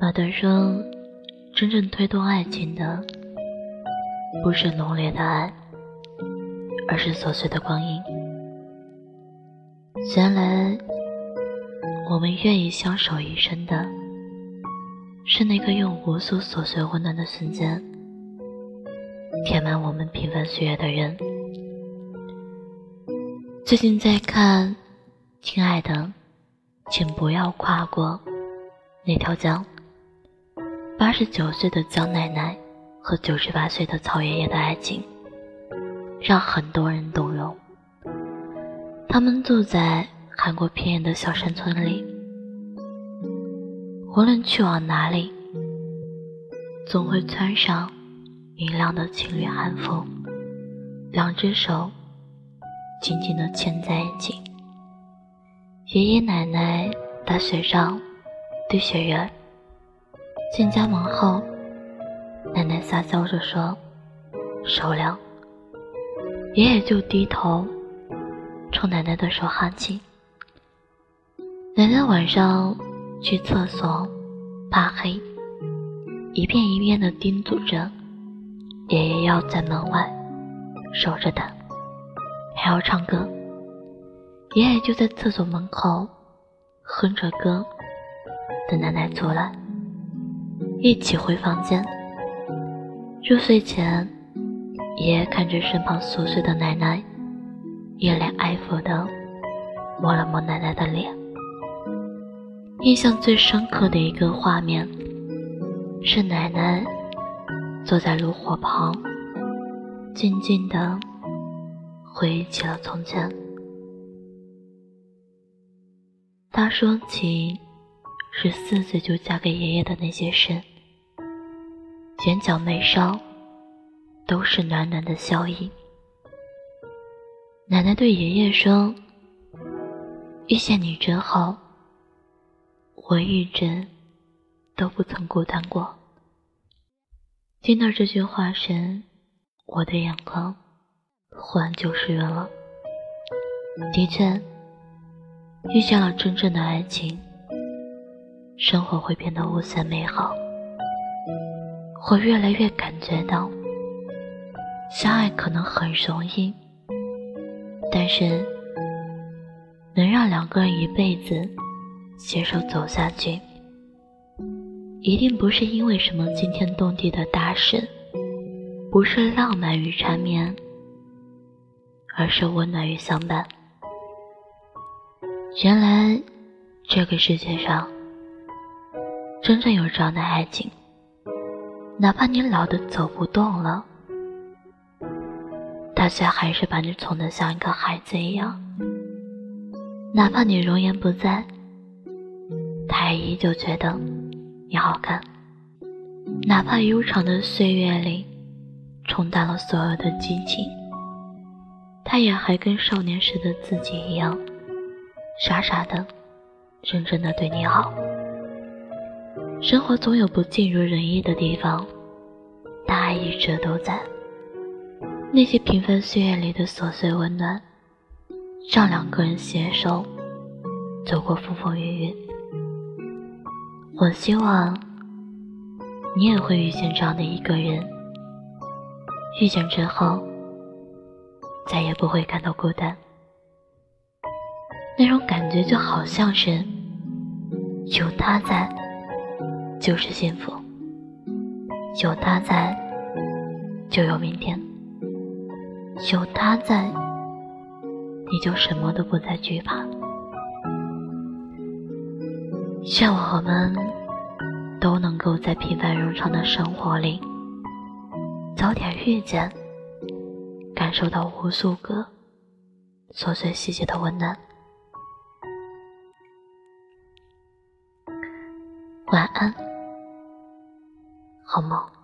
马德说：“真正推动爱情的，不是浓烈的爱，而是琐碎的光阴。原来，我们愿意相守一生的，是那个用无数琐碎温暖的瞬间，填满我们平凡岁月的人。”最近在看《亲爱的》。请不要跨过那条江。八十九岁的江奶奶和九十八岁的曹爷爷的爱情，让很多人动容。他们住在韩国偏远的小山村里，无论去往哪里，总会穿上明亮的情侣韩服，两只手紧紧地牵在一起。爷爷奶奶打雪仗，堆雪人。进家门后，奶奶撒娇着说：“手凉。”爷爷就低头冲奶奶的手哈气。奶奶晚上去厕所，怕黑，一遍一遍地叮嘱着爷爷要在门外守着他，还要唱歌。爷爷就在厕所门口哼着歌，等奶奶出来，一起回房间。入睡前，爷爷看着身旁熟睡的奶奶，一脸爱抚的摸了摸奶奶的脸。印象最深刻的一个画面，是奶奶坐在炉火旁，静静的回忆起了从前。他说起十四岁就嫁给爷爷的那些事，眼角眉梢都是暖暖的笑意。奶奶对爷爷说：“遇见你真好，我一直都不曾孤单过。”听到这句话时，我的眼眶忽然就湿润了。的确。遇见了真正的爱情，生活会变得无限美好。我越来越感觉到，相爱可能很容易，但是能让两个人一辈子携手走下去，一定不是因为什么惊天动地的大事，不是浪漫与缠绵，而是温暖与相伴。原来，这个世界上真正有这样的爱情，哪怕你老的走不动了，大家还是把你宠得像一个孩子一样；哪怕你容颜不在，他也依旧觉得你好看；哪怕悠长的岁月里冲淡了所有的激情，他也还跟少年时的自己一样。傻傻的，认真的对你好。生活总有不尽如人意的地方，大爱一直都在。那些平凡岁月里的琐碎温暖，让两个人携手走过风风雨雨。我希望你也会遇见这样的一个人，遇见之后，再也不会感到孤单。那种感觉就好像是有他在就是幸福，有他在就有明天，有他在你就什么都不再惧怕。愿我们都能够在平凡如常的生活里早点遇见，感受到无数个琐碎细节的温暖。晚安，好梦。